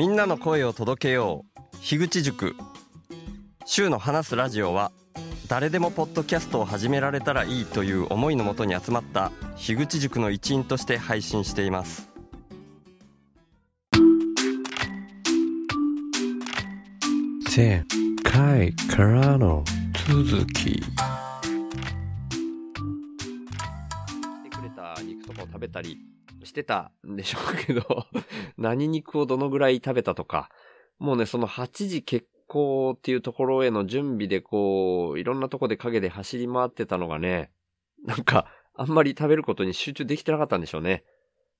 みんなの声を届けよう。樋口塾。週の話すラジオは誰でもポッドキャストを始められたらいいという思いのもとに集まった樋口塾の一員として配信しています。前回からの続き。来てくれた肉とかを食べたりしてたんでしょうけど 何肉をどのぐらい食べたとかもうねその8時結構っていうところへの準備でこういろんなとこで影で走り回ってたのがねなんかあんまり食べることに集中できてなかったんでしょうね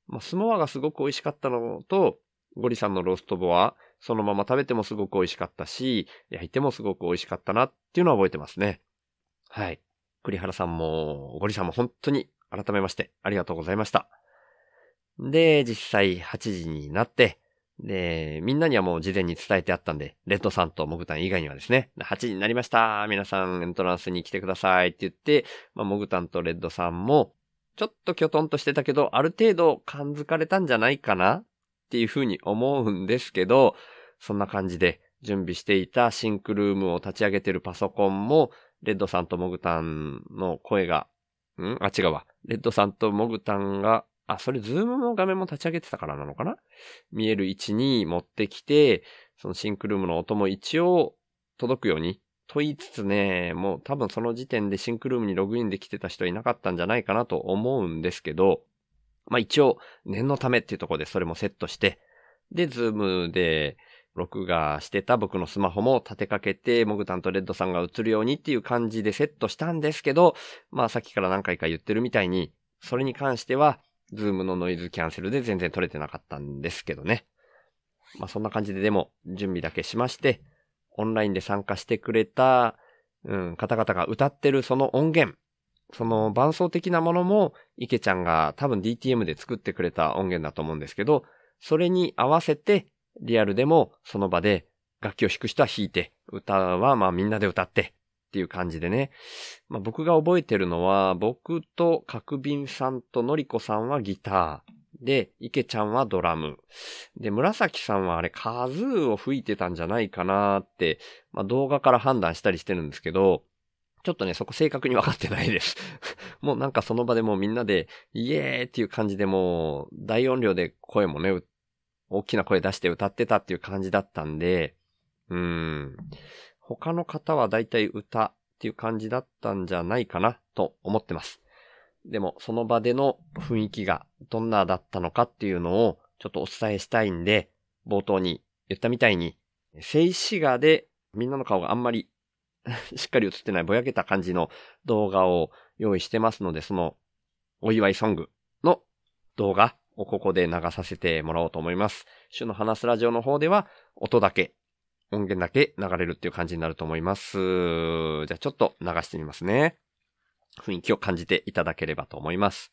まあスモアがすごく美味しかったのとゴリさんのローストボはそのまま食べてもすごく美味しかったし、焼いてもすごく美味しかったなっていうのは覚えてますね。はい。栗原さんも、ゴリさんも本当に改めましてありがとうございました。で、実際8時になって、で、みんなにはもう事前に伝えてあったんで、レッドさんとモグタン以外にはですね、8時になりました皆さんエントランスに来てくださいって言って、まあ、モグタンとレッドさんも、ちょっとキョトンとしてたけど、ある程度感づかれたんじゃないかなっていうふうに思うんですけど、そんな感じで準備していたシンクルームを立ち上げてるパソコンも、レッドさんとモグタンの声が、ん？あ、違うわ。レッドさんとモグタンが、あ、それズームの画面も立ち上げてたからなのかな？見える位置に持ってきて、そのシンクルームの音も一応届くように、と言いつつね、もう多分その時点でシンクルームにログインできてた人いなかったんじゃないかなと思うんですけど、まあ一応念のためっていうところでそれもセットして、で、ズームで録画してた僕のスマホも立てかけて、モグタンとレッドさんが映るようにっていう感じでセットしたんですけど、まあさっきから何回か言ってるみたいに、それに関しては、ズームのノイズキャンセルで全然撮れてなかったんですけどね。まあそんな感じででも準備だけしまして、オンラインで参加してくれた、うん、方々が歌ってるその音源、その伴奏的なものも、池ちゃんが多分 DTM で作ってくれた音源だと思うんですけど、それに合わせて、リアルでもその場で楽器を弾く人は弾いて、歌はまあみんなで歌ってっていう感じでね。まあ僕が覚えてるのは、僕と角瓶さんとのりこさんはギター。で、池ちゃんはドラム。で、紫さんはあれカズーを吹いてたんじゃないかなって、まあ動画から判断したりしてるんですけど、ちょっとね、そこ正確に分かってないです。もうなんかその場でもうみんなで、イエーっていう感じでもう、大音量で声もね、大きな声出して歌ってたっていう感じだったんで、うーん。他の方はだいたい歌っていう感じだったんじゃないかなと思ってます。でも、その場での雰囲気がどんなだったのかっていうのをちょっとお伝えしたいんで、冒頭に言ったみたいに、静止画でみんなの顔があんまり しっかり映ってないぼやけた感じの動画を用意してますので、そのお祝いソングの動画をここで流させてもらおうと思います。主の話すラジオの方では音だけ、音源だけ流れるっていう感じになると思います。じゃあちょっと流してみますね。雰囲気を感じていただければと思います。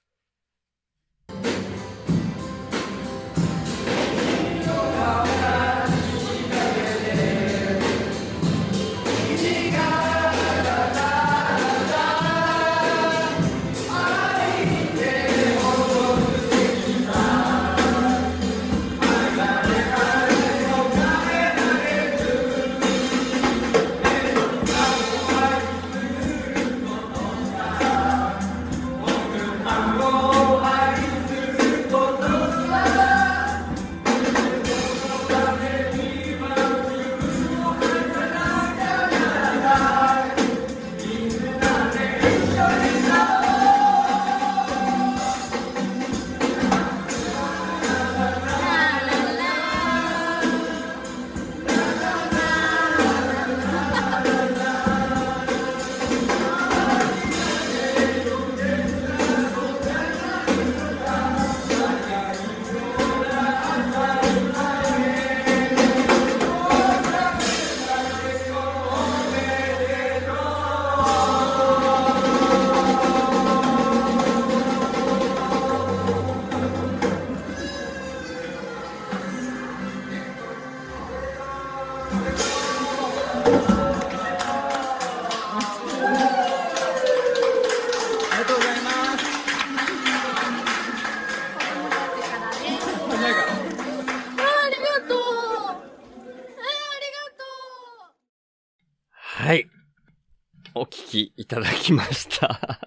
いただきました。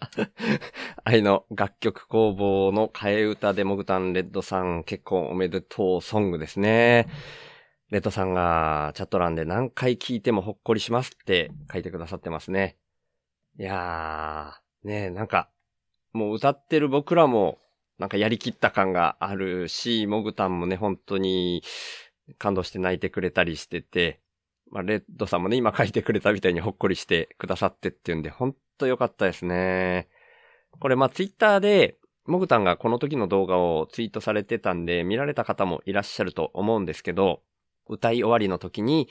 愛の楽曲工房の替え歌でモグタンレッドさん結婚おめでとうソングですね。レッドさんがチャット欄で何回聞いてもほっこりしますって書いてくださってますね。いやー、ねえ、なんか、もう歌ってる僕らもなんかやりきった感があるし、モグタンもね、本当に感動して泣いてくれたりしてて、まあ、レッドさんもね、今書いてくれたみたいにほっこりしてくださってっていうんで、ほんとよかったですね。これ、まあ、ツイッターで、モグタンがこの時の動画をツイートされてたんで、見られた方もいらっしゃると思うんですけど、歌い終わりの時に、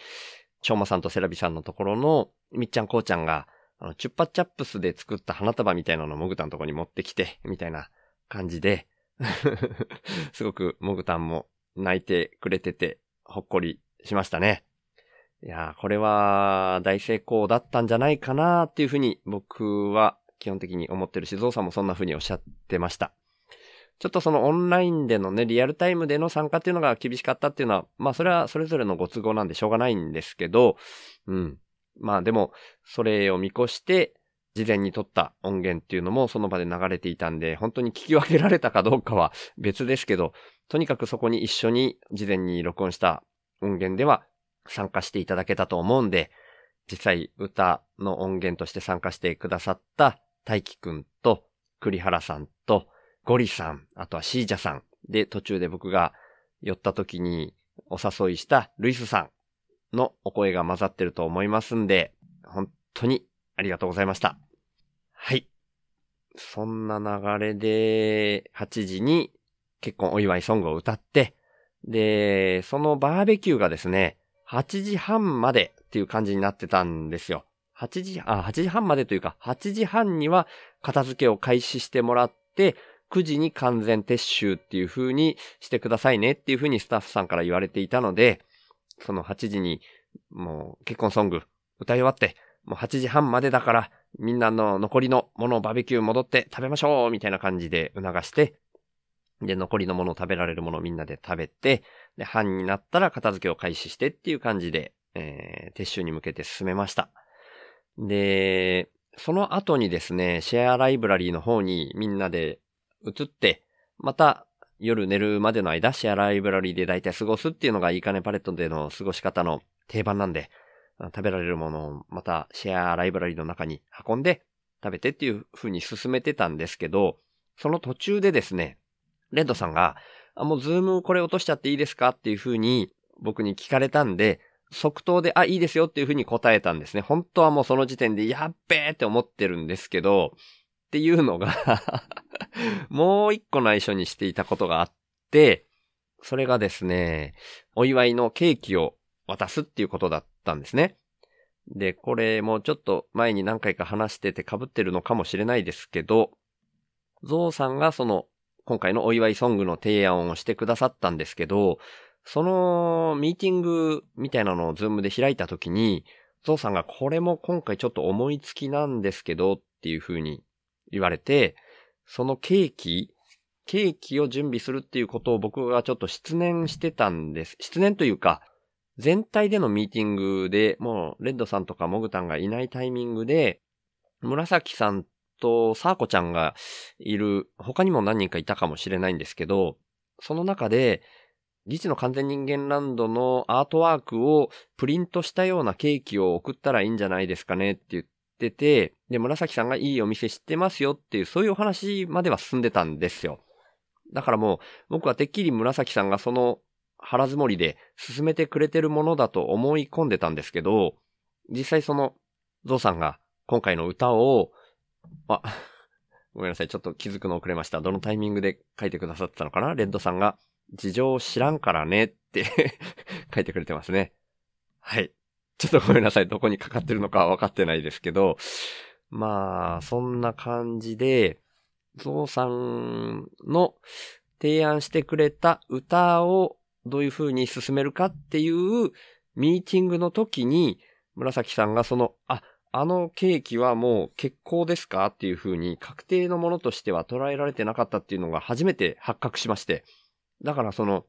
しょうまさんとセラビさんのところの、みっちゃんこうちゃんが、あの、チュッパチャップスで作った花束みたいなのをモグタンのところに持ってきて、みたいな感じで、すごくモグタンも泣いてくれてて、ほっこりしましたね。いやー、これは大成功だったんじゃないかなっていうふうに僕は基本的に思ってるし、ゾウさんもそんなふうにおっしゃってました。ちょっとそのオンラインでのね、リアルタイムでの参加っていうのが厳しかったっていうのは、まあそれはそれぞれのご都合なんでしょうがないんですけど、うん。まあでも、それを見越して、事前に撮った音源っていうのもその場で流れていたんで、本当に聞き分けられたかどうかは別ですけど、とにかくそこに一緒に事前に録音した音源では参加していただけたと思うんで、実際歌の音源として参加してくださった大輝くんと栗原さんとゴリさん、あとはシージャさんで途中で僕が寄った時にお誘いしたルイスさんのお声が混ざってると思いますんで、本当にありがとうございました。はい。そんな流れで8時に結婚お祝いソングを歌って、で、そのバーベキューがですね、8時半までっていう感じになってたんですよ。8時、あ、8時半までというか、8時半には片付けを開始してもらって、9時に完全撤収っていう風にしてくださいねっていう風にスタッフさんから言われていたので、その8時にもう結婚ソング歌い終わって、もう8時半までだから、みんなの残りのものをバーベキュー戻って食べましょうみたいな感じで促して、で、残りのものを食べられるものをみんなで食べて、で、半になったら片付けを開始してっていう感じで、えー、撤収に向けて進めました。で、その後にですね、シェアライブラリーの方にみんなで移って、また夜寝るまでの間、シェアライブラリーで大体過ごすっていうのがいいかねパレットでの過ごし方の定番なんで、食べられるものをまたシェアライブラリーの中に運んで食べてっていう風に進めてたんですけど、その途中でですね、レッドさんが、あ、もうズームこれ落としちゃっていいですかっていう風に僕に聞かれたんで、即答で、あ、いいですよっていう風に答えたんですね。本当はもうその時点で、やっべーって思ってるんですけど、っていうのが もう一個内緒にしていたことがあって、それがですね、お祝いのケーキを渡すっていうことだったんですね。で、これもうちょっと前に何回か話してて被ってるのかもしれないですけど、ゾウさんがその今回のお祝いソングの提案をしてくださったんですけど、そのミーティングみたいなのをズームで開いたときに、ゾウさんがこれも今回ちょっと思いつきなんですけどっていう風に言われて、そのケーキ、ケーキを準備するっていうことを僕がちょっと失念してたんです。失念というか、全体でのミーティングで、もうレッドさんとかモグタンがいないタイミングで、紫さんとサーコちゃんがいる、他にも何人かいたかもしれないんですけど、その中で、リチの完全人間ランドのアートワークをプリントしたようなケーキを送ったらいいんじゃないですかねって言ってて、で、紫さんがいいお店知ってますよっていう、そういうお話までは進んでたんですよ。だからもう、僕はてっきり紫さんがその腹積もりで進めてくれてるものだと思い込んでたんですけど、実際その、ゾウさんが今回の歌を、あ、ごめんなさい。ちょっと気づくの遅れました。どのタイミングで書いてくださってたのかな？レッドさんが、事情知らんからねって 書いてくれてますね。はい。ちょっとごめんなさい。どこにかかってるのかは分かってないですけど、まあ、そんな感じで、ゾウさんの提案してくれた歌をどういう風に進めるかっていうミーティングの時に、紫さんがその、あ、あのケーキはもう結構ですかっていう風に確定のものとしては捉えられてなかったっていうのが初めて発覚しまして。だからその、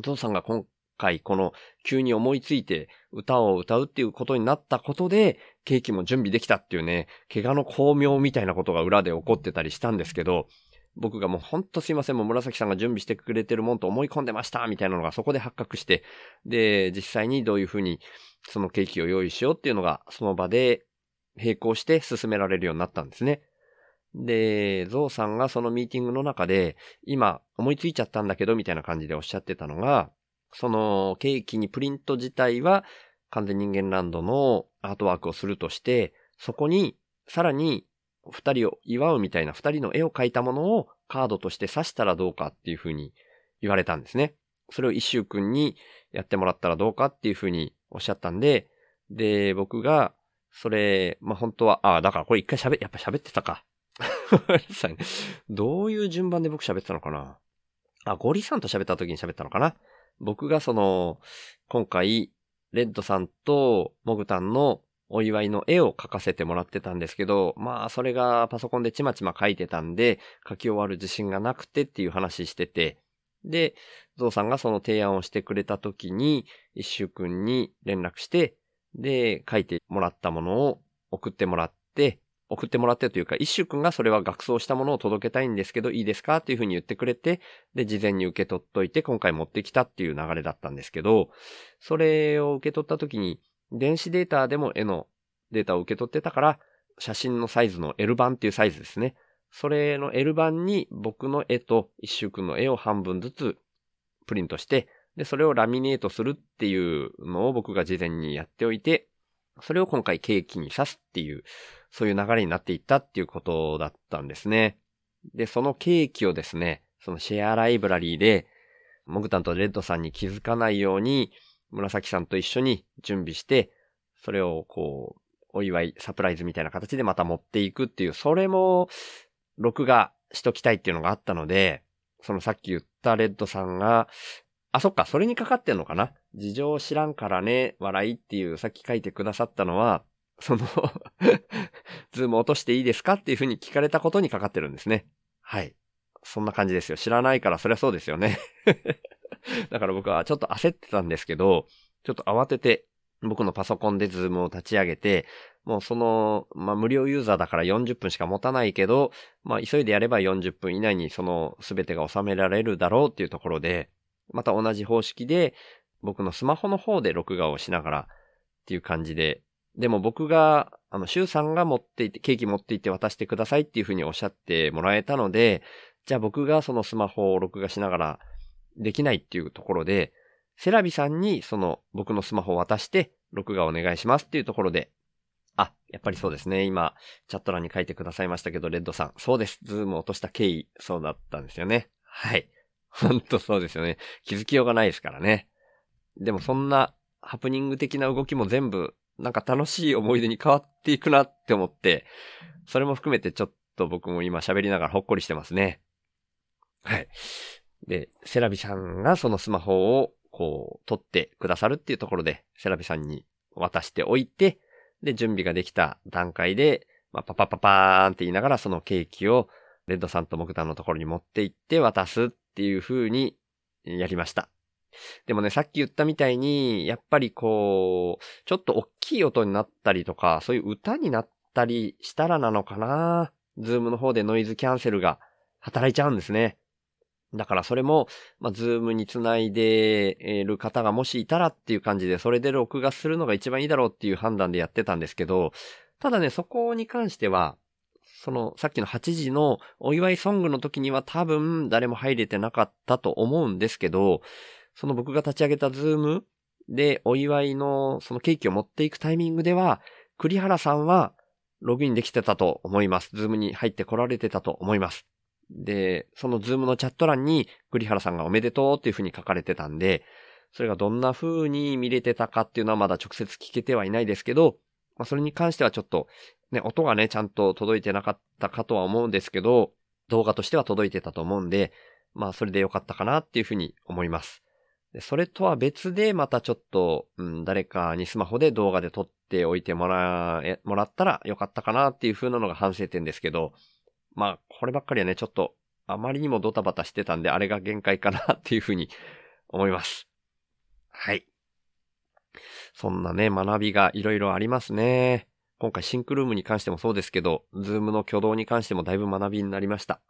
ゾウさんが今回この急に思いついて歌を歌うっていうことになったことで、ケーキも準備できたっていうね、怪我の巧妙みたいなことが裏で起こってたりしたんですけど、僕がもうほんとすいません、もう紫さんが準備してくれてるもんと思い込んでました、みたいなのがそこで発覚して、で、実際にどういうふうにそのケーキを用意しようっていうのがその場で並行して進められるようになったんですね。で、ゾウさんがそのミーティングの中で、今思いついちゃったんだけど、みたいな感じでおっしゃってたのが、そのケーキにプリント自体は完全人間ランドのアートワークをするとして、そこにさらに二人を祝うみたいな二人の絵を描いたものをカードとして刺したらどうかっていうふうに言われたんですね。それを一周くんにやってもらったらどうかっていうふうにおっしゃったんで、で、僕が、それ、まあ、本当は、ああ、だからこれ一回喋、やっぱ喋ってたか。どういう順番で僕喋ってたのかなあ、ゴリさんと喋った時に喋ったのかな僕がその、今回、レッドさんとモグタンのお祝いの絵を描かせてもらってたんですけど、まあ、それがパソコンでちまちま描いてたんで、描き終わる自信がなくてっていう話してて、で、ゾウさんがその提案をしてくれた時に、一周くんに連絡して、で、書いてもらったものを送ってもらって、送ってもらってというか、一周くんがそれは学装したものを届けたいんですけど、いいですかっていうふうに言ってくれて、で、事前に受け取っといて、今回持ってきたっていう流れだったんですけど、それを受け取った時に、電子データでも絵のデータを受け取ってたから、写真のサイズの L 版っていうサイズですね。それの L 版に僕の絵と一周くんの絵を半分ずつプリントして、で、それをラミネートするっていうのを僕が事前にやっておいて、それを今回ケーキに刺すっていう、そういう流れになっていったっていうことだったんですね。で、そのケーキをですね、そのシェアライブラリーで、モグタンとレッドさんに気づかないように、紫さんと一緒に準備して、それをこう、お祝い、サプライズみたいな形でまた持っていくっていう、それも、録画しときたいっていうのがあったので、そのさっき言ったレッドさんが、あ、そっか、それにかかってんのかな？事情知らんからね、笑いっていうさっき書いてくださったのは、その ズーム落としていいですかっていうふうに聞かれたことにかかってるんですね。はい。そんな感じですよ。知らないからそりゃそうですよね だから僕はちょっと焦ってたんですけど、ちょっと慌てて僕のパソコンでズームを立ち上げて、もうその、まあ、無料ユーザーだから40分しか持たないけど、まあ、急いでやれば40分以内にその全てが収められるだろうっていうところで、また同じ方式で、僕のスマホの方で録画をしながらっていう感じで、でも僕が、あの、シュウさんが持っていて、ケーキ持っていって渡してくださいっていうふうにおっしゃってもらえたので、じゃあ僕がそのスマホを録画しながらできないっていうところで、セラビさんにその僕のスマホを渡して、録画をお願いしますっていうところで、あ、やっぱりそうですね。今、チャット欄に書いてくださいましたけど、レッドさん。そうです。ズーム落とした経緯、そうだったんですよね。はい。ほんとそうですよね。気づきようがないですからね。でもそんなハプニング的な動きも全部、なんか楽しい思い出に変わっていくなって思って、それも含めてちょっと僕も今喋りながらほっこりしてますね。はい。で、セラビさんがそのスマホをこう、撮ってくださるっていうところで、セラビさんに渡しておいて、で、準備ができた段階で、まあ、パパパパーンって言いながらそのケーキをレッドさんとモグタンのところに持って行って渡すっていう風にやりました。でもね、さっき言ったみたいに、やっぱりこう、ちょっと大きい音になったりとか、そういう歌になったりしたらなのかな。ズームの方でノイズキャンセルが働いちゃうんですね。だからそれも、まあ、ズームにつないでる方がもしいたらっていう感じで、それで録画するのが一番いいだろうっていう判断でやってたんですけど、ただね、そこに関しては、その、さっきの8時のお祝いソングの時には多分誰も入れてなかったと思うんですけど、その僕が立ち上げたズームでお祝いのそのケーキを持っていくタイミングでは、栗原さんはログインできてたと思います。ズームに入って来られてたと思います。で、そのズームのチャット欄に栗原さんがおめでとうっていう風に書かれてたんで、それがどんな風に見れてたかっていうのはまだ直接聞けてはいないですけど、まあ、それに関してはちょっと、ね、音がね、ちゃんと届いてなかったかとは思うんですけど、動画としては届いてたと思うんで、まあそれでよかったかなっていう風に思います。でそれとは別でまたちょっと、うん、誰かにスマホで動画で撮っておいてもらえ、もらったらよかったかなっていう風なのが反省点ですけど、まあ、こればっかりはね、ちょっと、あまりにもドタバタしてたんで、あれが限界かなっていうふうに思います。はい。そんなね、学びがいろいろありますね。今回シンクルームに関してもそうですけど、ズームの挙動に関してもだいぶ学びになりました。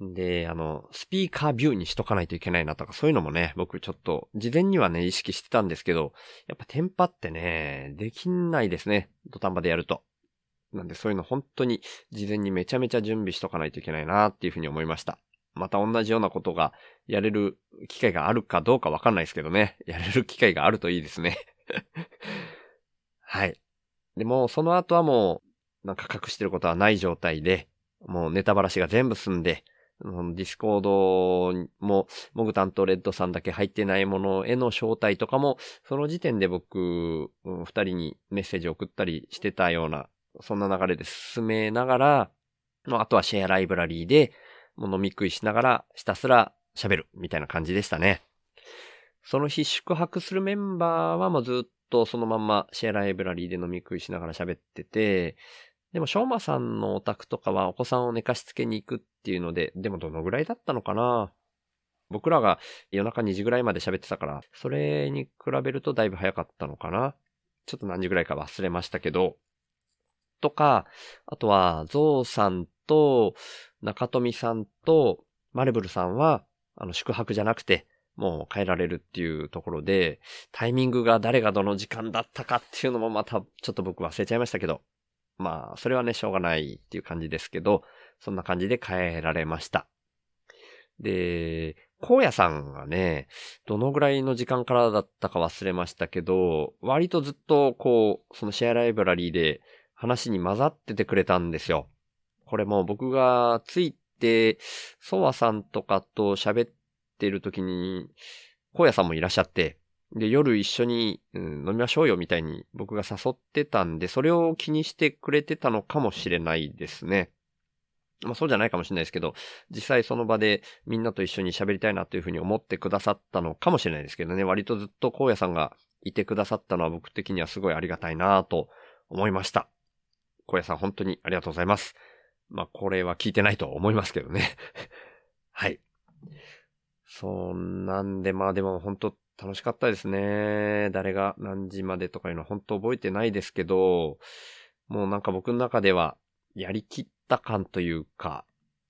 で、あの、スピーカービューにしとかないといけないなとか、そういうのもね、僕ちょっと、事前にはね、意識してたんですけど、やっぱテンパってね、できないですね。土壇場でやると。なんでそういうの本当に事前にめちゃめちゃ準備しとかないといけないなっていうふうに思いました。また同じようなことがやれる機会があるかどうかわかんないですけどね。やれる機会があるといいですね。はい。でも、その後はもう、なんか隠してることはない状態で、もうネタばらしが全部済んで、ディスコードも、モグタンとレッドさんだけ入ってないものへの招待とかも、その時点で僕、二人にメッセージを送ったりしてたような、そんな流れで進めながら、あとはシェアライブラリーで、もう飲み食いしながら、ひたすら喋る、みたいな感じでしたね。その日宿泊するメンバーはもうずっとそのまんまシェアライブラリーで飲み食いしながら喋ってて、でも、しょうまさんのお宅とかはお子さんを寝かしつけに行くっていうので、でもどのぐらいだったのかな？僕らが夜中2時ぐらいまで喋ってたから、それに比べるとだいぶ早かったのかな？ちょっと何時ぐらいか忘れましたけど、とか、あとは、ゾウさんと、中富さんと、マレブルさんは、あの、宿泊じゃなくて、もう帰られるっていうところで、タイミングが誰がどの時間だったかっていうのもまた、ちょっと僕忘れちゃいましたけど、まあ、それはね、しょうがないっていう感じですけど、そんな感じで帰られました。で、荒野さんがね、どのぐらいの時間からだったか忘れましたけど、割とずっとこう、そのシェアライブラリーで話に混ざっててくれたんですよ。これも僕がついて、ソワさんとかと喋ってる時に、荒野さんもいらっしゃって、で、夜一緒に、飲みましょうよみたいに僕が誘ってたんで、それを気にしてくれてたのかもしれないですね。まあそうじゃないかもしれないですけど、実際その場でみんなと一緒に喋りたいなというふうに思ってくださったのかもしれないですけどね、割とずっと荒野さんがいてくださったのは僕的にはすごいありがたいなと思いました。荒野さん本当にありがとうございます。まあこれは聞いてないと思いますけどね。はい。そんなんで、まあでも本当楽しかったですね。誰が何時までとかいうのは本当覚えてないですけど、もうなんか僕の中ではやりきった感というか、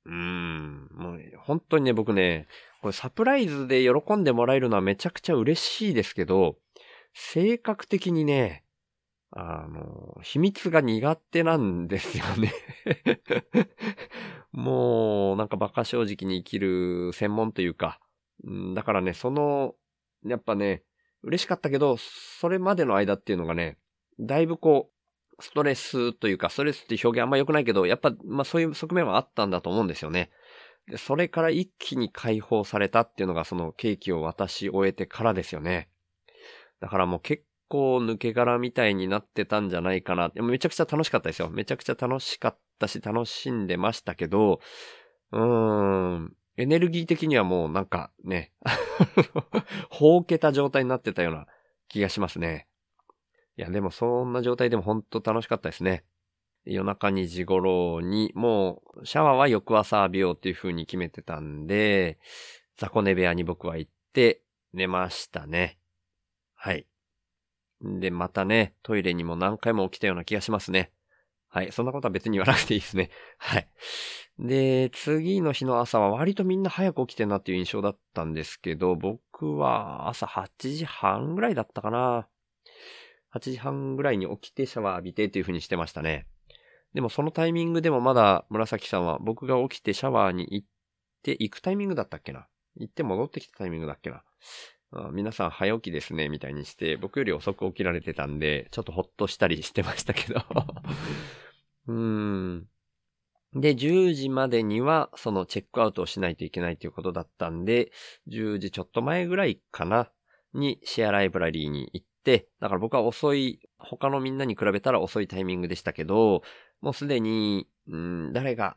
うん、もう本当にね、僕ね、これサプライズで喜んでもらえるのはめちゃくちゃ嬉しいですけど、性格的にね、あの、秘密が苦手なんですよね。もう、なんか馬鹿正直に生きる専門というか、だからね、その、やっぱね、嬉しかったけど、それまでの間っていうのがね、だいぶこう、ストレスというか、ストレスって表現あんま良くないけど、やっぱ、まあそういう側面はあったんだと思うんですよね。で、それから一気に解放されたっていうのがそのケーキを渡し終えてからですよね。だからもう結構抜け殻みたいになってたんじゃないかな。でもめちゃくちゃ楽しかったですよ。めちゃくちゃ楽しかったし、楽しんでましたけど、うーん、エネルギー的にはもうなんかね、ほうけた状態になってたような気がしますね。いや、でもそんな状態でも本当楽しかったですね。夜中2時頃に、もう、シャワーは翌朝浴びようっていう風に決めてたんで、雑魚寝部屋に僕は行って寝ましたね。はい。で、またね、トイレにも何回も起きたような気がしますね。はい。そんなことは別に言わなくていいですね。はい。で、次の日の朝は割とみんな早く起きてんなっていう印象だったんですけど、僕は朝8時半ぐらいだったかな。8時半ぐらいに起きてシャワー浴びてっていう風にしてましたね。でもそのタイミングでもまだ紫さんは僕が起きてシャワーに行って行くタイミングだったっけな行って戻ってきたタイミングだっけなあ皆さん早起きですね、みたいにして、僕より遅く起きられてたんで、ちょっとほっとしたりしてましたけど。うーん。で、10時までには、そのチェックアウトをしないといけないということだったんで、10時ちょっと前ぐらいかな、にシェアライブラリーに行って、だから僕は遅い、他のみんなに比べたら遅いタイミングでしたけど、もうすでに、うん、誰が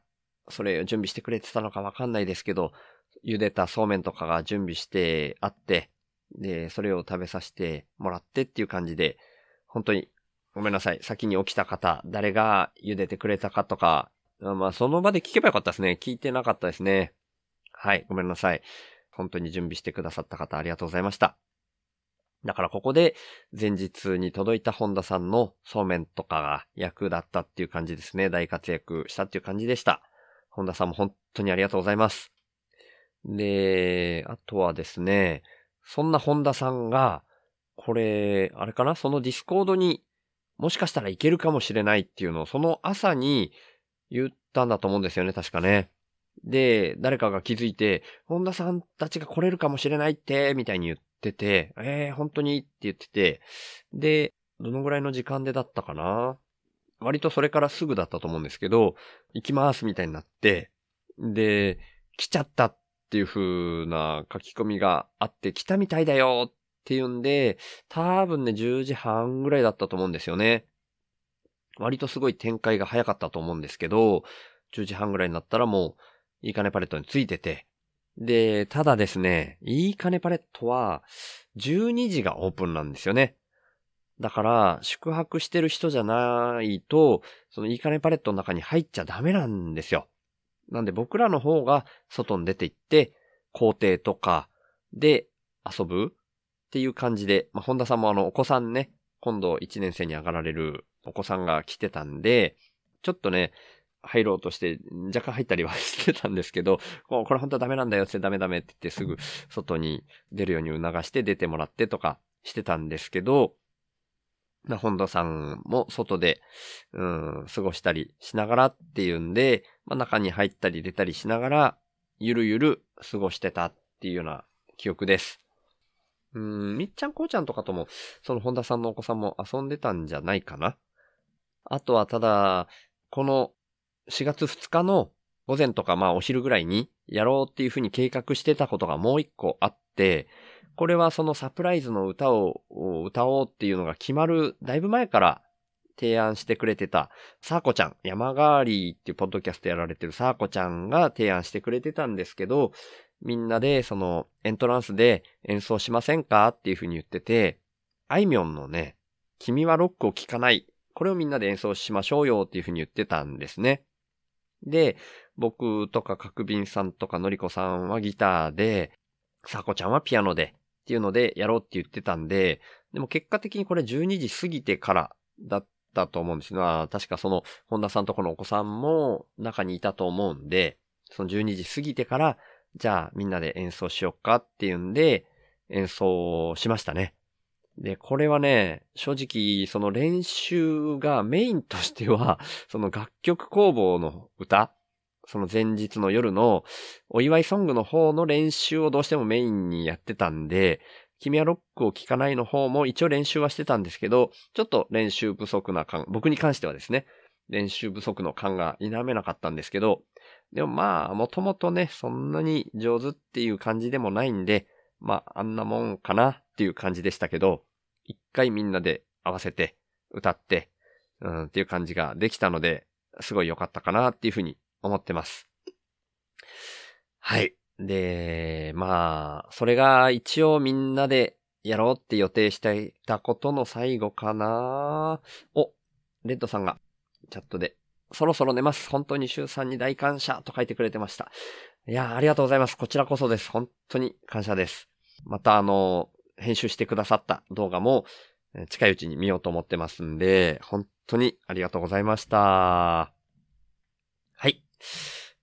それを準備してくれてたのかわかんないですけど、茹でたそうめんとかが準備してあって、で、それを食べさせてもらってっていう感じで、本当にごめんなさい。先に起きた方、誰が茹でてくれたかとか、まあその場で聞けばよかったですね。聞いてなかったですね。はい、ごめんなさい。本当に準備してくださった方ありがとうございました。だからここで前日に届いた本田さんのそうめんとかが役立ったっていう感じですね。大活躍したっていう感じでした。本田さんも本当にありがとうございます。で、あとはですね、そんな本田さんが、これ、あれかな？そのディスコードにもしかしたらいけるかもしれないっていうのをその朝に言ったんだと思うんですよね、確かね。で、誰かが気づいて、本田さんたちが来れるかもしれないって、みたいに言ってて、えー、本当に？って言ってて、で、どのぐらいの時間でだったかな？割とそれからすぐだったと思うんですけど、行きますみたいになって、で、来ちゃったっっていう風な書き込みがあって、来たみたいだよっていうんで、多分ね、10時半ぐらいだったと思うんですよね。割とすごい展開が早かったと思うんですけど、10時半ぐらいになったらもう、いいかねパレットについてて、で、ただですね、いいかねパレットは、12時がオープンなんですよね。だから、宿泊してる人じゃないと、そのいいかねパレットの中に入っちゃダメなんですよ。なんで僕らの方が外に出て行って、校庭とかで遊ぶっていう感じで、まあ、本田さんもあの、お子さんね、今度1年生に上がられるお子さんが来てたんで、ちょっとね、入ろうとして若干入ったりはしてたんですけど、これ本当はダメなんだよってダメダメって言ってすぐ外に出るように促して出てもらってとかしてたんですけど、本田さんも外で、うん、過ごしたりしながらっていうんで、まあ、中に入ったり出たりしながら、ゆるゆる過ごしてたっていうような記憶です。うん、みっちゃんこうちゃんとかとも、その本田さんのお子さんも遊んでたんじゃないかな。あとはただ、この4月2日の午前とかまあお昼ぐらいにやろうっていうふうに計画してたことがもう一個あって、これはそのサプライズの歌を歌おうっていうのが決まるだいぶ前から提案してくれてた、サーコちゃん、山ガーリーっていうポッドキャストやられてるサーコちゃんが提案してくれてたんですけど、みんなでそのエントランスで演奏しませんかっていうふうに言ってて、あいみょんのね、君はロックを聴かない。これをみんなで演奏しましょうよっていうふうに言ってたんですね。で、僕とか角瓶さんとかのりこさんはギターで、さこちゃんはピアノでっていうのでやろうって言ってたんで、でも結果的にこれ12時過ぎてからだったと思うんですが、確かその本田さんとこのお子さんも中にいたと思うんで、その12時過ぎてから、じゃあみんなで演奏しようかっていうんで、演奏しましたね。で、これはね、正直、その練習がメインとしては、その楽曲工房の歌、その前日の夜のお祝いソングの方の練習をどうしてもメインにやってたんで、君はロックを聴かないの方も一応練習はしてたんですけど、ちょっと練習不足な感、僕に関してはですね、練習不足の感が否めなかったんですけど、でもまあ、もともとね、そんなに上手っていう感じでもないんで、まあ、あんなもんかなっていう感じでしたけど、一回みんなで合わせて歌って、うん、っていう感じができたので、すごい良かったかなっていうふうに思ってます。はい。で、まあ、それが一応みんなでやろうって予定していたことの最後かなお、レッドさんがチャットで、そろそろ寝ます。本当に週さんに大感謝と書いてくれてました。いやありがとうございます。こちらこそです。本当に感謝です。またあの、編集してくださった動画も近いうちに見ようと思ってますんで、本当にありがとうございました。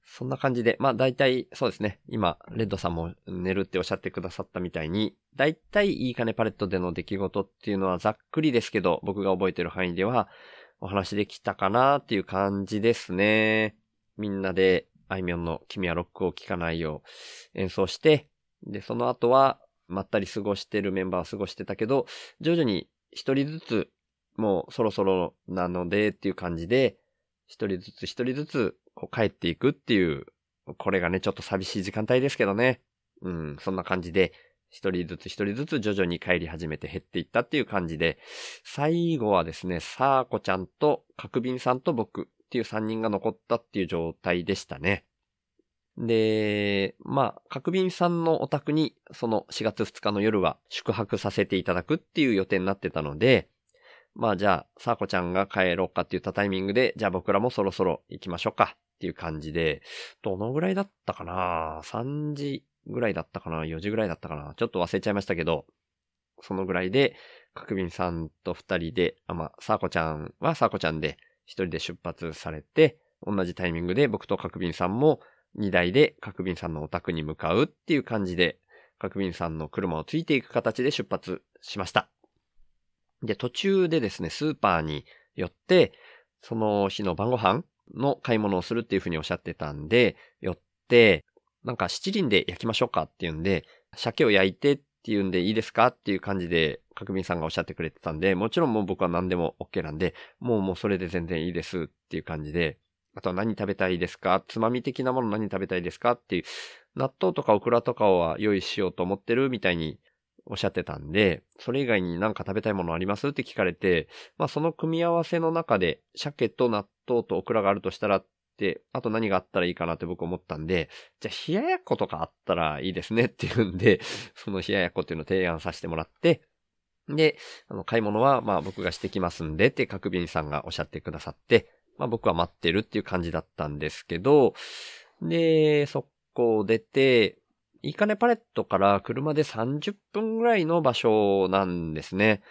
そんな感じで、まあ大体そうですね。今、レッドさんも寝るっておっしゃってくださったみたいに、大体いい金パレットでの出来事っていうのはざっくりですけど、僕が覚えてる範囲ではお話できたかなっていう感じですね。みんなであいみょんの君はロックを聴かないよう演奏して、で、その後はまったり過ごしてるメンバーは過ごしてたけど、徐々に一人ずつ、もうそろそろなのでっていう感じで、一人ずつ一人ずつ帰っていくっていう、これがね、ちょっと寂しい時間帯ですけどね。うん、そんな感じで、一人ずつ一人ずつ徐々に帰り始めて減っていったっていう感じで、最後はですね、さーこちゃんと、角瓶さんと僕っていう三人が残ったっていう状態でしたね。で、まあ、角瓶さんのお宅に、その4月2日の夜は宿泊させていただくっていう予定になってたので、まあじゃあ、さーこちゃんが帰ろうかって言ったタイミングで、じゃあ僕らもそろそろ行きましょうかっていう感じで、どのぐらいだったかな ?3 時ぐらいだったかな ?4 時ぐらいだったかな？ちょっと忘れちゃいましたけど、そのぐらいで、角瓶さんと二人で、あ、まあ、サーコちゃんはサーコちゃんで一人で出発されて、同じタイミングで僕と角瓶さんも二台で角瓶さんのお宅に向かうっていう感じで、角瓶さんの車をついていく形で出発しました。で、途中でですね、スーパーに寄って、その日の晩ご飯の買い物をするっていうふうにおっしゃってたんで、寄って、なんか七輪で焼きましょうかっていうんで、鮭を焼いてっていうんでいいですかっていう感じで、角瓶さんがおっしゃってくれてたんで、もちろんもう僕は何でも OK なんで、もうもうそれで全然いいですっていう感じで、あとは何食べたいですか？つまみ的なもの何食べたいですか？っていう、納豆とかオクラとかは用意しようと思ってるみたいにおっしゃってたんで、それ以外に何か食べたいものあります？って聞かれて、まあその組み合わせの中で、鮭と納豆とオクラがあるとしたらって、あと何があったらいいかなって僕思ったんで、じゃあ冷ややっことかあったらいいですねっていうんで、その冷ややっこっていうのを提案させてもらって、で、あの、買い物はまあ僕がしてきますんでって角瓶さんがおっしゃってくださって、まあ僕は待ってるっていう感じだったんですけど、で、そこ出て、いいかねパレットから車で30分ぐらいの場所なんですね。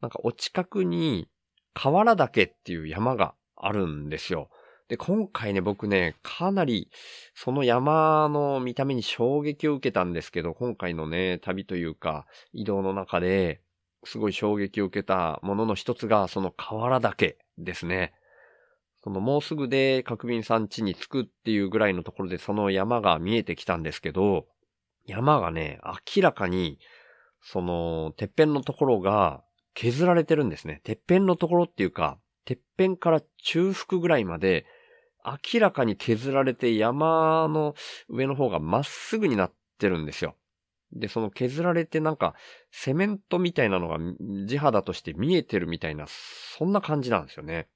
なんかお近くに河原岳っていう山があるんですよ。で、今回ね、僕ね、かなりその山の見た目に衝撃を受けたんですけど、今回のね、旅というか移動の中で、すごい衝撃を受けたものの一つが、その河原岳ですね。そのもうすぐで角瓶さん家に着くっていうぐらいのところでその山が見えてきたんですけど、山がね、明らかに、その、てっぺんのところが削られてるんですね。てっぺんのところっていうか、てっぺんから中腹ぐらいまで、明らかに削られて山の上の方がまっすぐになってるんですよ。で、その削られてなんか、セメントみたいなのが地肌として見えてるみたいな、そんな感じなんですよね。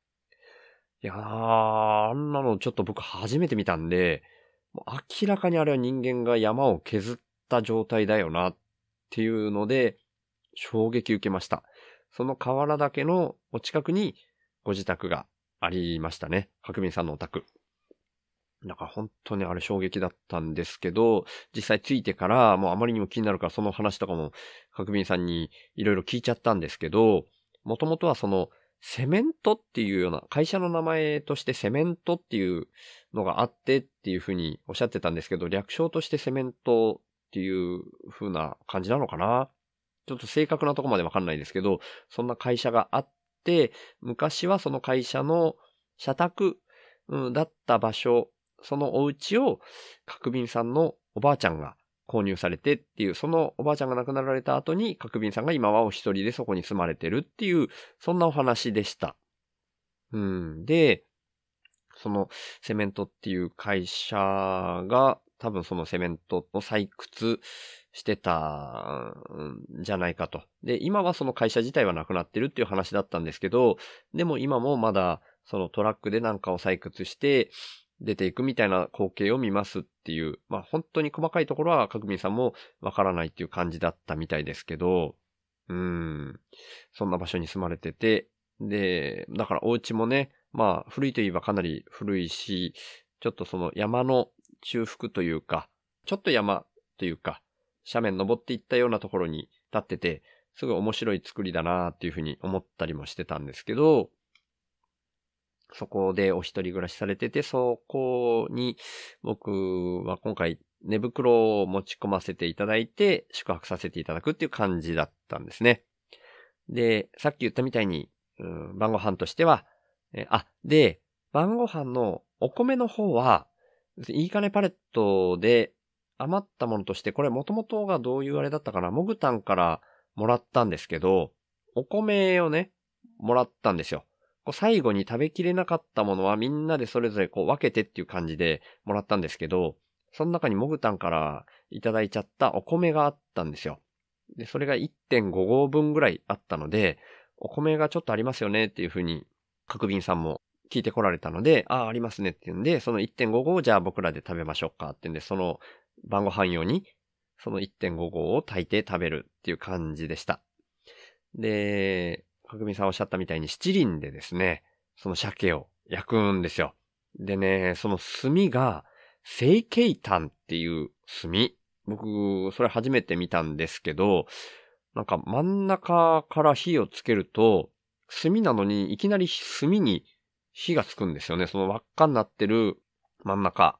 いやー、あんなのちょっと僕初めて見たんで、明らかにあれは人間が山を削った状態だよなっていうので、衝撃受けました。その河原岳のお近くにご自宅がありましたね。白民さんのお宅。なんか本当にあれ衝撃だったんですけど、実際着いてからもうあまりにも気になるからその話とかも白民さんにいろいろ聞いちゃったんですけど、もともとはそのセメントっていうような、会社の名前としてセメントっていうのがあってっていうふうにおっしゃってたんですけど、略称としてセメントっていう風な感じなのかな？ちょっと正確なとこまでわかんないですけど、そんな会社があって、昔はその会社の社宅、だった場所、そのお家を角瓶さんのおばあちゃんが購入されてっていう、そのおばあちゃんが亡くなられた後に、角瓶さんが今はお一人でそこに住まれてるっていう、そんなお話でした。うん。で、そのセメントっていう会社が、多分そのセメントの採掘してたんじゃないかと。で、今はその会社自体はなくなってるっていう話だったんですけど、でも今もまだそのトラックでなんかを採掘して、出ていくみたいな光景を見ますっていう、まあ本当に細かいところは角民さんもわからないっていう感じだったみたいですけど、うん、そんな場所に住まれてて、で、だからお家もね、まあ古いといえばかなり古いし、ちょっとその山の中腹というか、ちょっと山というか、斜面登っていったようなところに立ってて、すごい面白い作りだなっていうふうに思ったりもしてたんですけど、そこでお一人暮らしされてて、そこに僕は今回寝袋を持ち込ませていただいて宿泊させていただくっていう感じだったんですね。で、さっき言ったみたいに、うん、晩ご飯としては、えあ、で、晩ご飯のお米の方は、いいかねパレットで余ったものとして、これもともとがどういうあれだったかな、モグタンからもらったんですけど、お米をね、もらったんですよ。こう最後に食べきれなかったものはみんなでそれぞれこう分けてっていう感じでもらったんですけど、その中にモグタンからいただいちゃったお米があったんですよ。で、それが1.5合分ぐらいあったので、お米がちょっとありますよねっていうふうに、角瓶さんも聞いてこられたので、ああ、ありますねっていうんで、その1.5合をじゃあ僕らで食べましょうかってんで、その晩ご飯用に、その1.5合を炊いて食べるっていう感じでした。で、かぐみさんおっしゃったみたいに七輪でですね、その鮭を焼くんですよ。でね、その炭が、成形炭っていう炭。僕、それ初めて見たんですけど、なんか真ん中から火をつけると、炭なのにいきなり炭に火がつくんですよね。その輪っかになってる真ん中。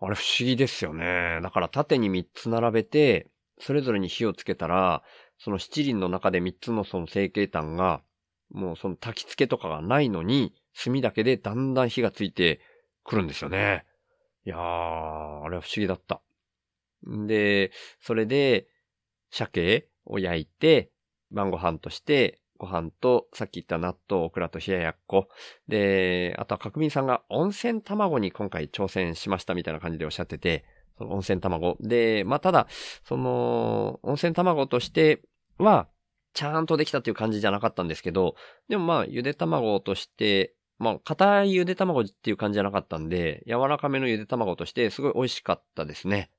あれ不思議ですよね。だから縦に3つ並べて、それぞれに火をつけたら、その七輪の中で3つのその成形炭が、もうその焚き付けとかがないのに、炭だけでだんだん火がついてくるんですよね。いやー、あれは不思議だった。んで、それで、鮭を焼いて、晩ご飯としてご飯と、さっき言った納豆、オクラと冷ややっこ。で、あとは角民さんが温泉卵に今回挑戦しましたみたいな感じでおっしゃってて、その温泉卵。で、まあ、ただ、その、温泉卵としては、ちゃんとできたっていう感じじゃなかったんですけど、でもまあ、ゆで卵として、まあ、硬いゆで卵っていう感じじゃなかったんで、柔らかめのゆで卵としてすごい美味しかったですね。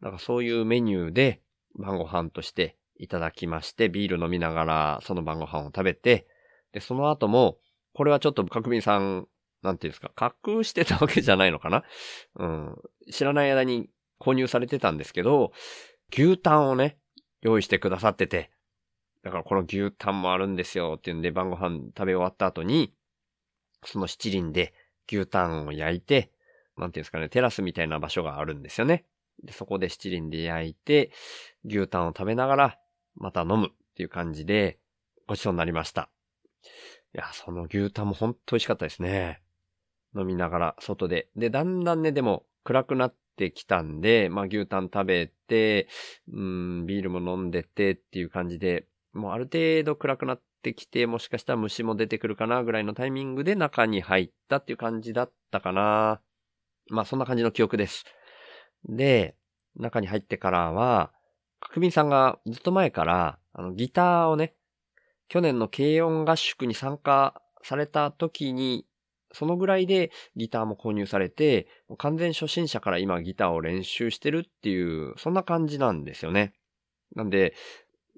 なんかそういうメニューで晩ご飯としていただきまして、ビール飲みながらその晩ご飯を食べて、で、その後も、これはちょっと角民さん、なんていうんですか、隠してたわけじゃないのかな？うん。知らない間に購入されてたんですけど、牛タンをね、用意してくださってて、だからこの牛タンもあるんですよっていうんで晩ご飯食べ終わった後に、その七輪で牛タンを焼いて、なんていうんですかね、テラスみたいな場所があるんですよね。で、そこで七輪で焼いて、牛タンを食べながら、また飲むっていう感じで、ごちそうになりました。いや、その牛タンもほんと美味しかったですね。飲みながら、外で。で、だんだんね、でも、暗くなってきたんで、まあ、牛タン食べて、うん、ビールも飲んでてっていう感じで、もうある程度暗くなってきて、もしかしたら虫も出てくるかなぐらいのタイミングで中に入ったっていう感じだったかな。まあ、そんな感じの記憶です。で、中に入ってからは、国民さんがずっと前から、あの、ギターをね、去年の軽音合宿に参加された時に、そのぐらいでギターも購入されて、完全初心者から今ギターを練習してるっていう、そんな感じなんですよね。なんで、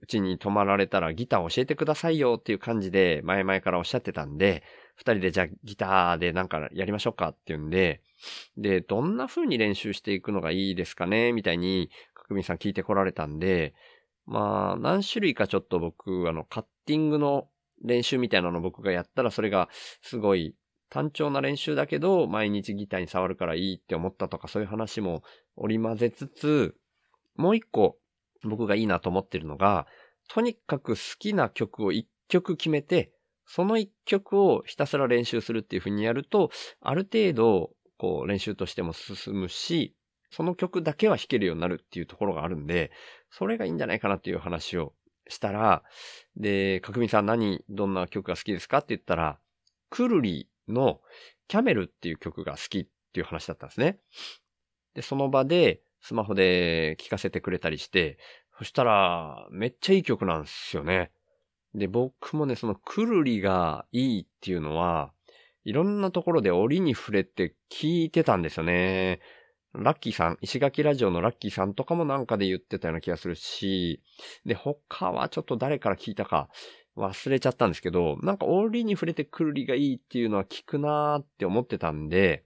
うちに泊まられたらギター教えてくださいよっていう感じで前々からおっしゃってたんで、二人でじゃあギターでなんかやりましょうかっていうんで、で、どんな風に練習していくのがいいですかねみたいに、角民さん聞いてこられたんで、まあ、何種類かちょっと僕、あの、カッティングの練習みたいなの僕がやったら、それがすごい単調な練習だけど、毎日ギターに触るからいいって思ったとか、そういう話も織り交ぜつつ、もう一個僕がいいなと思ってるのが、とにかく好きな曲を一曲決めて、その一曲をひたすら練習するっていう風にやると、ある程度、こう練習としても進むし、その曲だけは弾けるようになるっていうところがあるんで、それがいいんじゃないかなっていう話をしたら、で、かくみさん何、どんな曲が好きですかって言ったら、くるりのキャメルっていう曲が好きっていう話だったんですね。で、その場でスマホで聴かせてくれたりして、そしたら、めっちゃいい曲なんですよね。で、僕もね、そのくるりがいいっていうのは、いろんなところで折に触れて聞いてたんですよね。ラッキーさん、石垣ラジオのラッキーさんとかもなんかで言ってたような気がするし、で、他はちょっと誰から聞いたか忘れちゃったんですけど、なんか折に触れてくるりがいいっていうのは聞くなーって思ってたんで、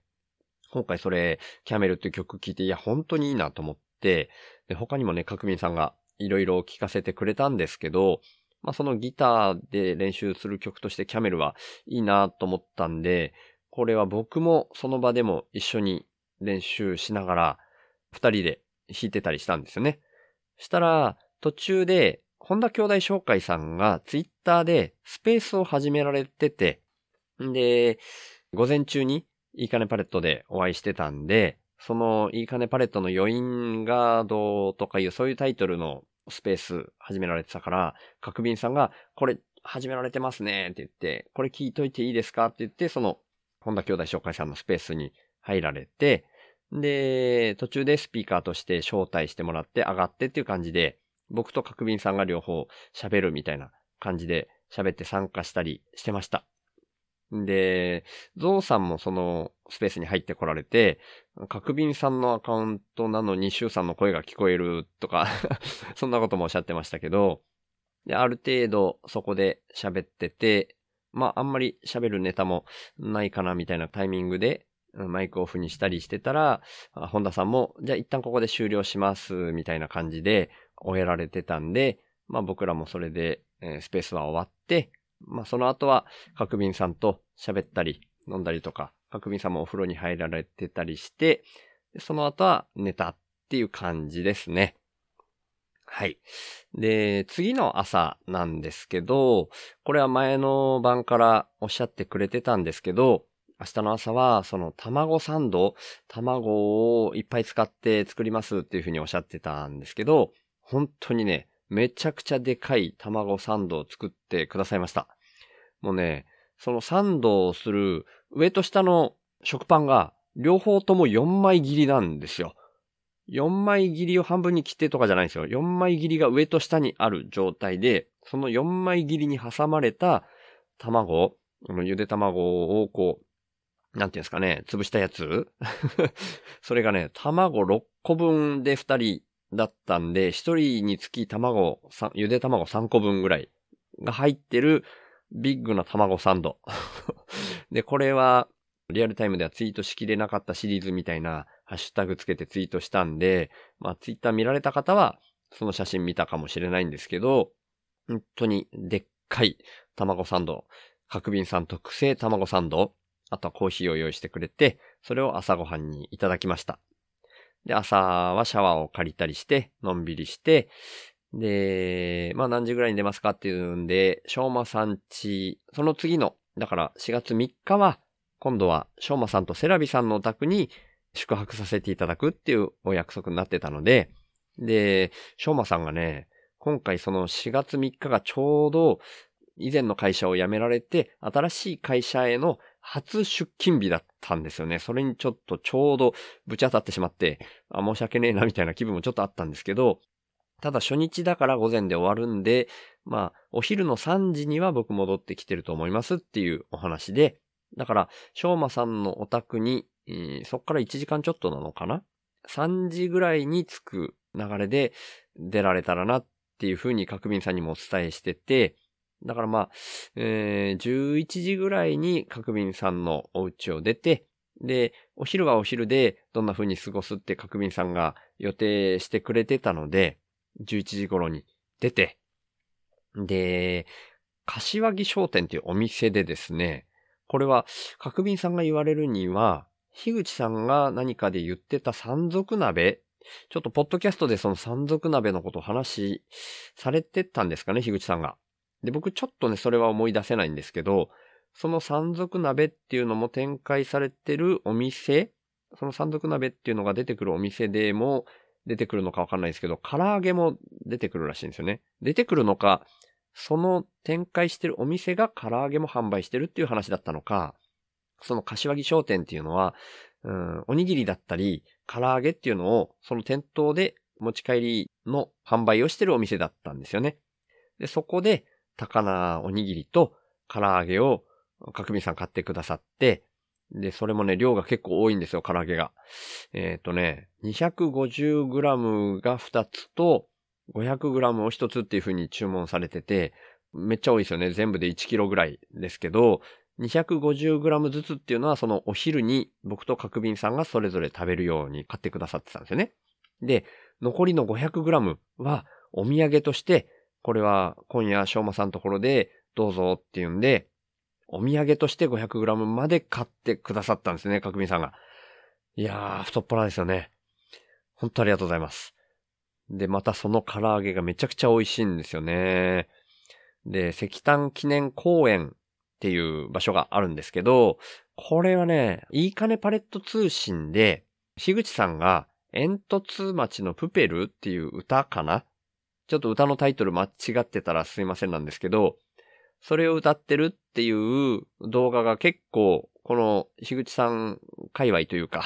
今回それ、キャメルっていう曲聞いて、いや、本当にいいなと思って、で、他にもね、角民さんがいろいろ聞かせてくれたんですけど、まあ、そのギターで練習する曲としてキャメルはいいなと思ったんで、これは僕もその場でも一緒に練習しながら、二人で弾いてたりしたんですよね。したら、途中で、本田兄弟紹介さんがツイッターでスペースを始められてて、んで、午前中にいいかねパレットでお会いしてたんで、そのいいかねパレットの余韻ガードとかいうそういうタイトルのスペース始められてたから、角瓶さんが、これ始められてますねって言って、これ聞いといていいですか？って言って、その、本田兄弟紹介さんのスペースに入られて、で、途中でスピーカーとして招待してもらって上がってっていう感じで、僕と角瓶さんが両方喋るみたいな感じで喋って参加したりしてました。で、ゾウさんもそのスペースに入ってこられて、角瓶さんのアカウントなのにシュウさんの声が聞こえるとか そんなこともおっしゃってましたけど、で、ある程度そこで喋ってて、まああんまり喋るネタもないかなみたいなタイミングでマイクオフにしたりしてたら、本田さんも、じゃあ一旦ここで終了します、みたいな感じで、終えられてたんで、まあ僕らもそれで、えスペースは終わって、まあその後は角瓶さんと喋ったり飲んだりとか、角瓶さんもお風呂に入られてたりして、その後は寝たっていう感じですね。はい。で、次の朝なんですけど、これは前の晩からおっしゃってくれてたんですけど、明日の朝は、その卵サンド、卵をいっぱい使って作りますっていうふうにおっしゃってたんですけど、本当にね、めちゃくちゃでかい卵サンドを作ってくださいました。もうね、そのサンドをする上と下の食パンが両方とも4枚切りなんですよ。4枚切りを半分に切ってとかじゃないんですよ。4枚切りが上と下にある状態で、その4枚切りに挟まれた卵、このゆで卵をこう、なんていうんですかね、潰したやつ？それがね、卵6個分で2人だったんで、1人につき卵、ゆで卵3個分ぐらいが入ってるビッグな卵サンド。で、これは、リアルタイムではツイートしきれなかったシリーズみたいなハッシュタグつけてツイートしたんで、まあツイッター見られた方は、その写真見たかもしれないんですけど、本当にでっかい卵サンド、角瓶さん特製卵サンド、あとはコーヒーを用意してくれて、それを朝ごはんにいただきました。で、朝はシャワーを借りたりして、のんびりして、で、まあ何時ぐらいに出ますかっていうんで、しょうまさんち、その次の、だから4月3日は、今度はしょうまさんとセラビさんのお宅に宿泊させていただくっていうお約束になってたので、で、しょうまさんがね、今回その4月3日がちょうど以前の会社を辞められて、新しい会社への初出勤日だったんですよね。それにちょっとちょうどぶち当たってしまって、あ申し訳ねえなみたいな気分もちょっとあったんですけど、ただ初日だから午前で終わるんで、まあ、お昼の3時には僕戻ってきてると思いますっていうお話で、だから、しょうまさんのお宅に、えーそっから1時間ちょっとなのかな ?3 時ぐらいに着く流れで出られたらなっていうふうに角瓶さんにもお伝えしてて、だからまあ、えー11時ぐらいに角瓶さんのお家を出て、で、お昼はお昼でどんな風に過ごすって角瓶さんが予定してくれてたので、11時頃に出て、で、柏木商店っていうお店でですね、これは角瓶さんが言われるには、樋口さんが何かで言ってた山賊鍋ちょっとポッドキャストでその山賊鍋のことを話されてたんですかね、樋口さんが。で、僕ちょっとね、それは思い出せないんですけど、その山賊鍋っていうのも展開されてるお店、その山賊鍋っていうのが出てくるお店でも出てくるのかわかんないですけど、唐揚げも出てくるらしいんですよね。出てくるのか、その展開してるお店が唐揚げも販売してるっていう話だったのか、その柏木商店っていうのは、うん、おにぎりだったり、唐揚げっていうのを、その店頭で持ち帰りの販売をしてるお店だったんですよね。で、そこで、高菜おにぎりと唐揚げを、角見さん買ってくださって、で、それもね、量が結構多いんですよ、唐揚げが。えっ、とね、250g が2つと、500g を1つっていう風に注文されてて、めっちゃ多いですよね。全部で 1kg ぐらいですけど、250g ずつっていうのはそのお昼に僕と角瓶さんがそれぞれ食べるように買ってくださってたんですよね。で、残りの 500g はお土産として、これは今夜しょうまさんのところでどうぞっていうんで、お土産として 500g まで買ってくださったんですね、角瓶さんが。いやー、太っ腹ですよね。本当ありがとうございます。で、またその唐揚げがめちゃくちゃ美味しいんですよね。で、石炭記念公園っていう場所があるんですけど、これはね、いいかねパレット通信で、樋口さんが煙突町のプペルっていう歌かなちょっと歌のタイトル間違ってたらすいませんなんですけど、それを歌ってるっていう動画が結構、この樋口さん界隈というか、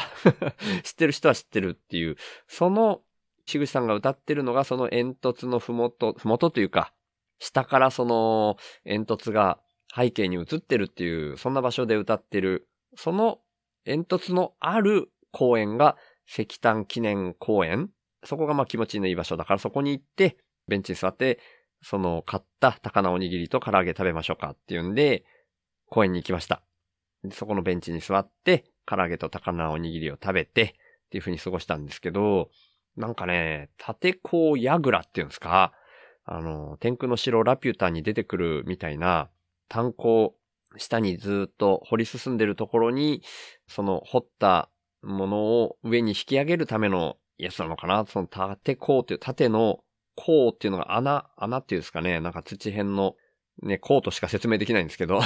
知ってる人は知ってるっていう、その樋口さんが歌ってるのがその煙突のふもと、ふもとというか、下からその煙突が背景に映ってるっていう、そんな場所で歌ってる、その煙突のある公園が石炭記念公園。そこがまあ気持ちのいい場所だからそこに行って、ベンチに座って、その買った高菜おにぎりと唐揚げ食べましょうかっていうんで、公園に行きました。そこのベンチに座って、唐揚げと高菜おにぎりを食べて、っていう風に過ごしたんですけど、なんかね、縦甲矢倉っていうんですかあの、天空の城ラピュタに出てくるみたいな、炭鉱、下にずっと掘り進んでるところに、その掘ったものを上に引き上げるためのやつなのかなその縦甲っていう、縦の甲っていうのが穴、穴っていうんですかねなんか土辺のね、甲としか説明できないんですけど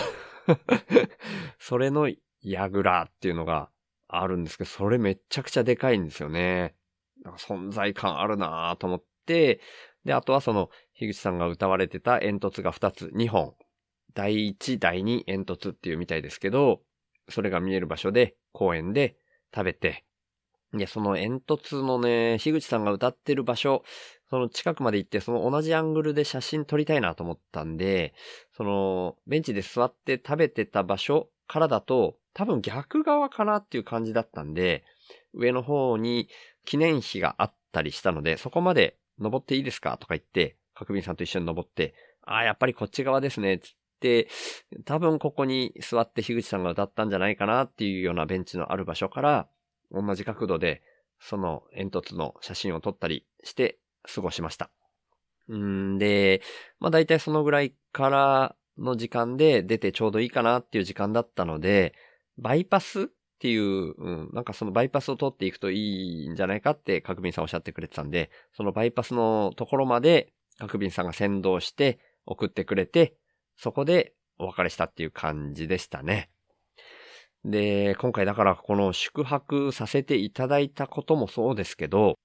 それの櫓っていうのがあるんですけど、それめちゃくちゃでかいんですよね。存在感あるなぁと思って、で、あとはその、樋口さんが歌われてた煙突が2つ、2本。第1、第2煙突っていうみたいですけど、それが見える場所で、公園で食べて、で、その煙突のね、樋口さんが歌ってる場所、その近くまで行って、その同じアングルで写真撮りたいなと思ったんで、その、ベンチで座って食べてた場所からだと、多分逆側かなっていう感じだったんで、上の方に記念碑があったりしたので、そこまで登っていいですかとか言って、角瓶さんと一緒に登って、ああ、やっぱりこっち側ですね、つって、多分ここに座って樋口さんが歌ったんじゃないかなっていうようなベンチのある場所から、同じ角度で、その煙突の写真を撮ったりして過ごしました。んで、まあ大体そのぐらいからの時間で出てちょうどいいかなっていう時間だったので、バイパスっていう、うん、なんかそのバイパスを通っていくといいんじゃないかって角瓶さんおっしゃってくれてたんで、そのバイパスのところまで角瓶さんが先導して送ってくれて、そこでお別れしたっていう感じでしたね。で、今回だからこの宿泊させていただいたこともそうですけど、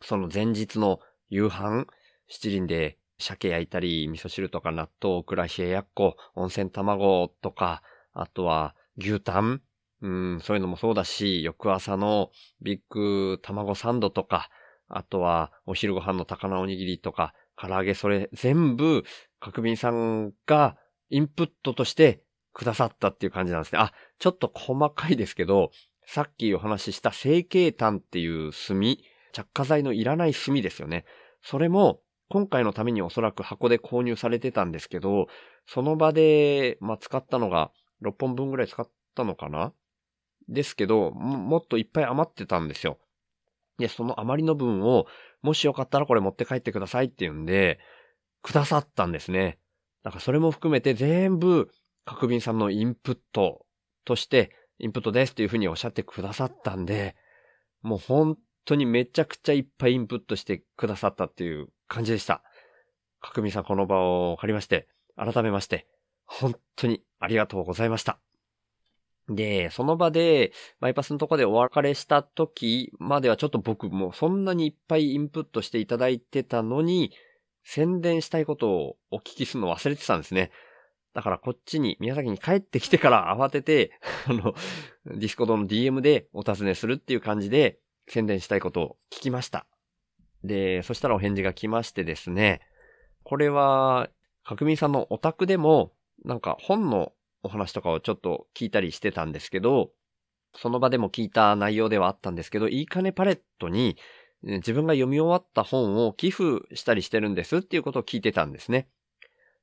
その前日の夕飯、七輪で鮭焼いたり、味噌汁とか納豆、オクラ冷ややっこ、温泉卵とか、あとは牛タン？うん、そういうのもそうだし、翌朝のビッグ卵サンドとか、あとはお昼ご飯の高菜おにぎりとか、唐揚げそれ全部、角瓶さんがインプットとしてくださったっていう感じなんですね。あ、ちょっと細かいですけど、さっきお話しした成形炭っていう炭、着火剤のいらない炭ですよね。それも、今回のためにおそらく箱で購入されてたんですけど、その場で、まあ、使ったのが6本分ぐらい使ったのかな？ですけども、もっといっぱい余ってたんですよ。で、その余りの分を、もしよかったらこれ持って帰ってくださいって言うんで、くださったんですね。だからそれも含めて全部、角瓶さんのインプットとして、インプットですっていうふうにおっしゃってくださったんで、もう本当にめちゃくちゃいっぱいインプットしてくださったっていう感じでした。角瓶さんこの場を借りまして、改めまして、本当にありがとうございました。で、その場で、バイパスのとこでお別れした時まではちょっと僕もそんなにいっぱいインプットしていただいてたのに、宣伝したいことをお聞きするの忘れてたんですね。だからこっちに、宮崎に帰ってきてから慌てて、あの、ディスコードの DM でお尋ねするっていう感じで宣伝したいことを聞きました。で、そしたらお返事が来ましてですね、これは、角民さんのお宅でも、なんか本のお話とかをちょっと聞いたりしてたんですけど、その場でも聞いた内容ではあったんですけど、いいかねパレットに自分が読み終わった本を寄付したりしてるんですっていうことを聞いてたんですね。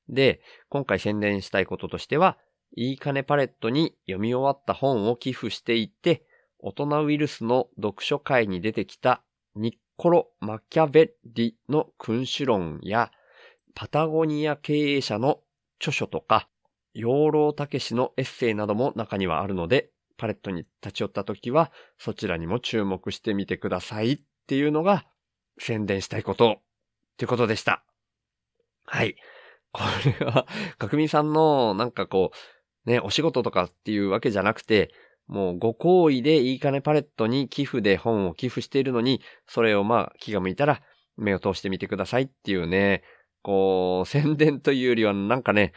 で、今回宣伝したいこととしては、いいかねパレットに読み終わった本を寄付していって、大人ウイルスの読書会に出てきたニッコロ・マキャベリの君主論や、パタゴニア経営者の著書とか、養老たけしのエッセイなども中にはあるので、パレットに立ち寄った時は、そちらにも注目してみてくださいっていうのが、宣伝したいことってことでした。はい。これは、かくみさんの、なんかこう、ね、お仕事とかっていうわけじゃなくて、もうご好意でいいかねパレットに寄付で本を寄付しているのに、それをまあ気が向いたら目を通してみてくださいっていうね、こう、宣伝というよりはなんかね、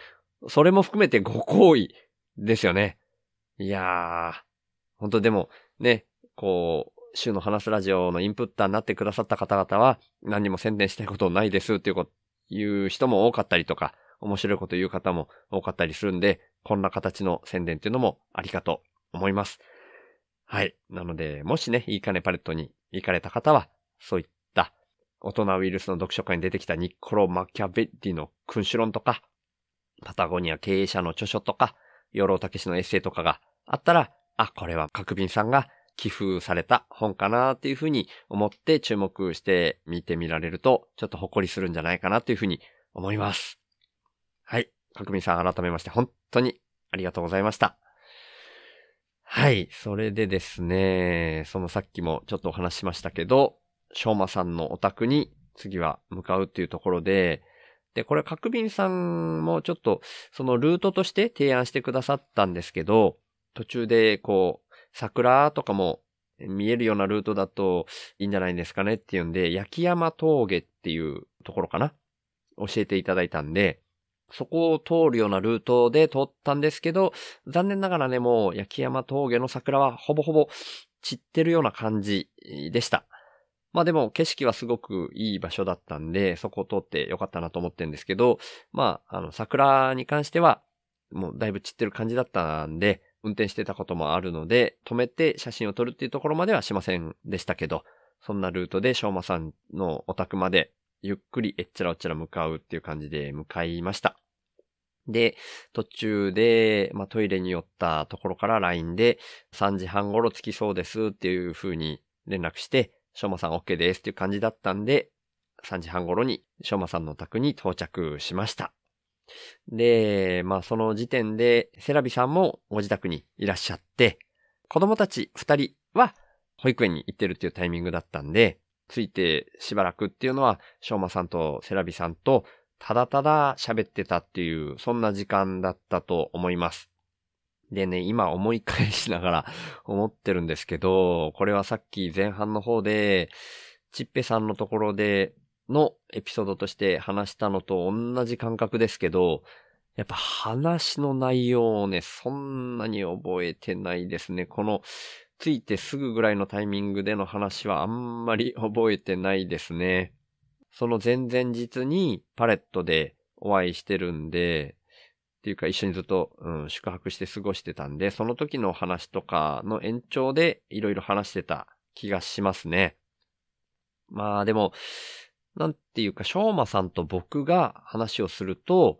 それも含めてご好意ですよね。いやー、本当でも、ね、こう、週の話すラジオのインプッターになってくださった方々は、何にも宣伝したいことないですっていうこと、いう人も多かったりとか、面白いこと言う方も多かったりするんで、こんな形の宣伝っていうのもありかとう思います。はい。なので、もしね、いいかねパレットに行かれた方は、そういった大人ウイルスの読書会に出てきたニッコロ・マキャベッリの君主論とか、パタゴニア経営者の著書とか、養老たけしのエッセイとかがあったら、あ、これは角瓶さんが寄付された本かなっていうふうに思って注目して見てみられると、ちょっと誇りするんじゃないかなというふうに思います。はい。かくみさん改めまして本当にありがとうございました。はい。それでですね、そのさっきもちょっとお話しましたけど、しょうまさんのお宅に次は向かうっていうところで、で、これ、角瓶さんもちょっと、そのルートとして提案してくださったんですけど、途中で、こう、桜とかも見えるようなルートだといいんじゃないんですかねっていうんで、焼山峠っていうところかな？教えていただいたんで、そこを通るようなルートで通ったんですけど、残念ながらね、もう焼山峠の桜はほぼほぼ散ってるような感じでした。まあでも景色はすごくいい場所だったんで、そこを通ってよかったなと思ってるんですけど、まあ、あの、桜に関しては、もうだいぶ散ってる感じだったんで、運転してたこともあるので、止めて写真を撮るっていうところまではしませんでしたけど、そんなルートでしょうまさんのお宅までゆっくりえっちらおっちら向かうっていう感じで向かいました。で、途中で、まあ、トイレに寄ったところから LINE で3時半頃着きそうですっていう風に連絡して、しょうまさん OK ですっていう感じだったんで、3時半頃にしょうまさんの宅に到着しました。で、まあその時点でセラビさんもご自宅にいらっしゃって、子供たち2人は保育園に行ってるっていうタイミングだったんで、ついてしばらくっていうのは、しょうまさんとセラビさんとただただ喋ってたっていう、そんな時間だったと思います。でね、今思い返しながら 思ってるんですけど、これはさっき前半の方で、ちっぺさんのところでのエピソードとして話したのと同じ感覚ですけど、やっぱ話の内容をね、そんなに覚えてないですね。この、ついてすぐぐらいのタイミングでの話はあんまり覚えてないですね。その前々日にパレットでお会いしてるんで、っていうか一緒にずっと、うん、宿泊して過ごしてたんで、その時の話とかの延長でいろいろ話してた気がしますね。まあでも、なんていうか、しょうまさんと僕が話をすると、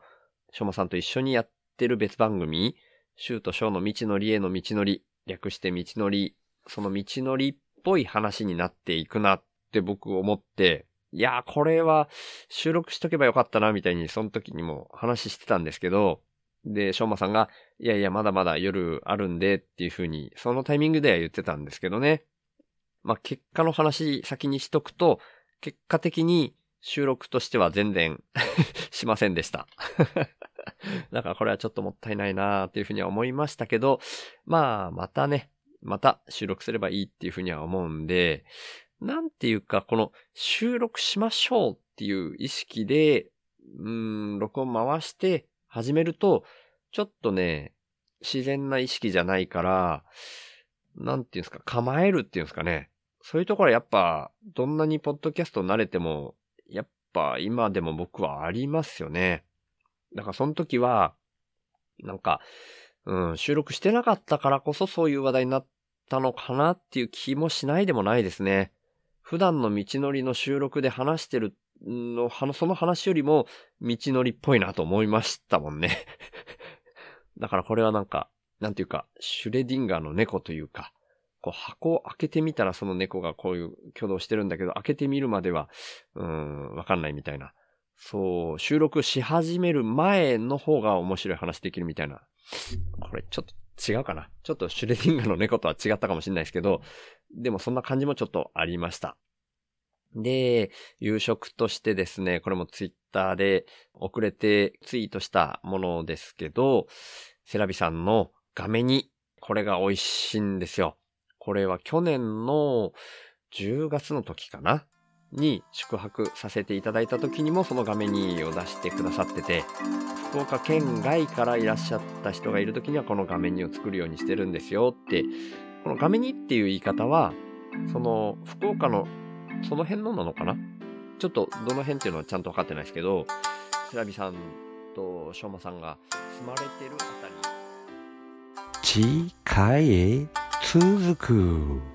しょうまさんと一緒にやってる別番組、シューとショーの道のりへの道のり、略して道のり、その道のりっぽい話になっていくなって僕思って、いやー、これは収録しとけばよかったな、みたいに、その時にも話してたんですけど、で、しょうまさんが、いやいや、まだまだ夜あるんで、っていう風に、そのタイミングでは言ってたんですけどね。まあ、結果の話先にしとくと、結果的に収録としては全然 しませんでした。だからこれはちょっともったいないなーっていうふうには思いましたけど、まあ、またね、また収録すればいいっていうふうには思うんで、なんていうか、この収録しましょうっていう意識で、うん、録音回して始めると、ちょっとね、自然な意識じゃないから、なんていうんですか、構えるっていうんですかね。そういうところはやっぱ、どんなにポッドキャスト慣れても、やっぱ今でも僕はありますよね。だからその時は、なんか、うん、収録してなかったからこそそういう話題になったのかなっていう気もしないでもないですね。普段の道のりの収録で話してるの、その話よりも道のりっぽいなと思いましたもんね だからこれはなんか、なんていうか、シュレディンガーの猫というか、こう箱を開けてみたらその猫がこういう挙動してるんだけど、開けてみるまでは、うん、わかんないみたいな。そう、収録し始める前の方が面白い話できるみたいな。これちょっと違うかな。ちょっとシュレディンガの猫とは違ったかもしれないですけど、でもそんな感じもちょっとありました。で、夕食としてですね、これもツイッターで遅れてツイートしたものですけど、セラビさんの画面に、これが美味しいんですよ。これは去年の10月の時かなに宿泊させていただいた時にもその画面にを出してくださってて、福岡県外からいらっしゃった人がいる時にはこの画面にを作るようにしてるんですよって、この画面にっていう言い方は、その福岡のその辺のなのかな？ちょっとどの辺っていうのはちゃんと分かってないですけど、セラビさんとしょうまさんが住まれてるあたり。次回へ続く。